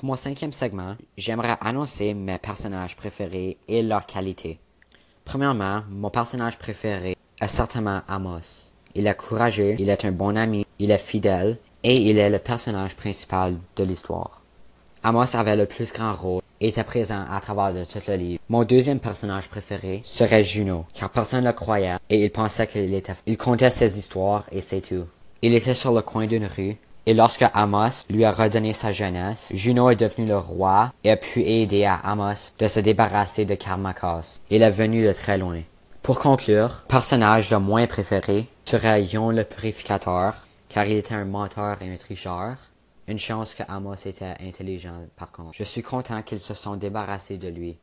Pour mon cinquième segment, j'aimerais annoncer mes personnages préférés et leurs qualités. Premièrement, mon personnage préféré est certainement Amos. Il est courageux, il est un bon ami, il est fidèle, et il est le personnage principal de l'histoire. Amos avait le plus grand rôle et était présent à travers tout le livre. Mon deuxième personnage préféré serait Juno, car personne ne le croyait et il pensait qu'il était... Il comptait ses histoires et c'est tout. Il était sur le coin d'une rue, et lorsque Amos lui a redonné sa jeunesse, Juno est devenu le roi et a pu aider à Amos de se débarrasser de Karmakos. Il est venu de très loin. Pour conclure, personnage le moins préféré serait Yon le purificateur, car il était un menteur et un tricheur. Une chance que Amos était intelligent par contre. Je suis content qu'ils se sont débarrassés de lui.